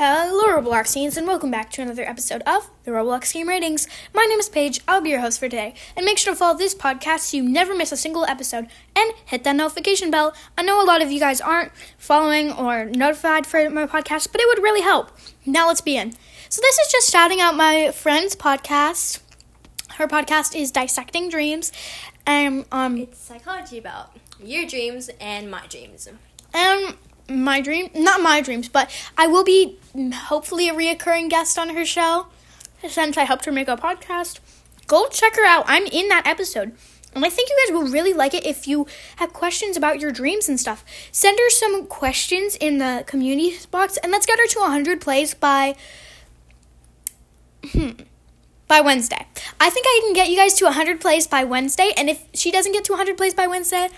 Hello, Robloxians, and welcome back to another episode of the Roblox Game Ratings. My name is Paige. I'll be your host for today. And make sure to follow this podcast so you never miss a single episode and hit that notification bell. I know a lot of you guys aren't following or notified for my podcast, but it would really help. Now let's begin. So, this is just shouting out my friend's podcast. Her podcast is Dissecting Dreams. And, um, It's psychology about your dreams and my dreams. and my dream not my dreams but i will be hopefully a reoccurring guest on her show. Since i helped her make a podcast go check her out. I'm in that episode. And i think you guys will really like it if you have questions about your dreams and stuff. Send her some questions in the community box and let's get her to 100 plays by hmm, by wednesday. I think i can get you guys to 100 plays by wednesday and if she doesn't get to 100 plays by wednesday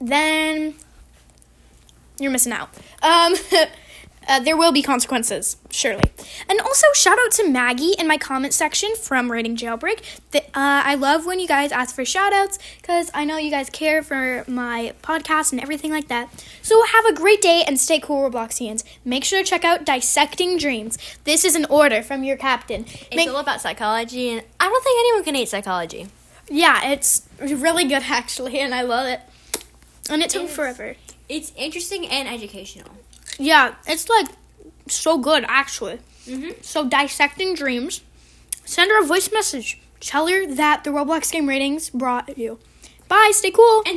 then you're missing out. Um, uh, there will be consequences, surely. And also, shout out to Maggie in my comment section from Rating Jailbreak. The, uh, I love when you guys ask for shout outs because I know you guys care for my podcast and everything like that. So, have a great day and stay cool, Robloxians. Make sure to check out Dissecting Dreams. This is an order from your captain. It's Make- all about psychology, and I don't think anyone can hate psychology. yeah, it's really good actually, and I love it. And it took forever. It's interesting and educational. Yeah, it's like so good actually. Mm-hmm. So dissecting dreams. Send her a voice message. Tell her that the Roblox game ratings brought you. Bye. Stay cool. And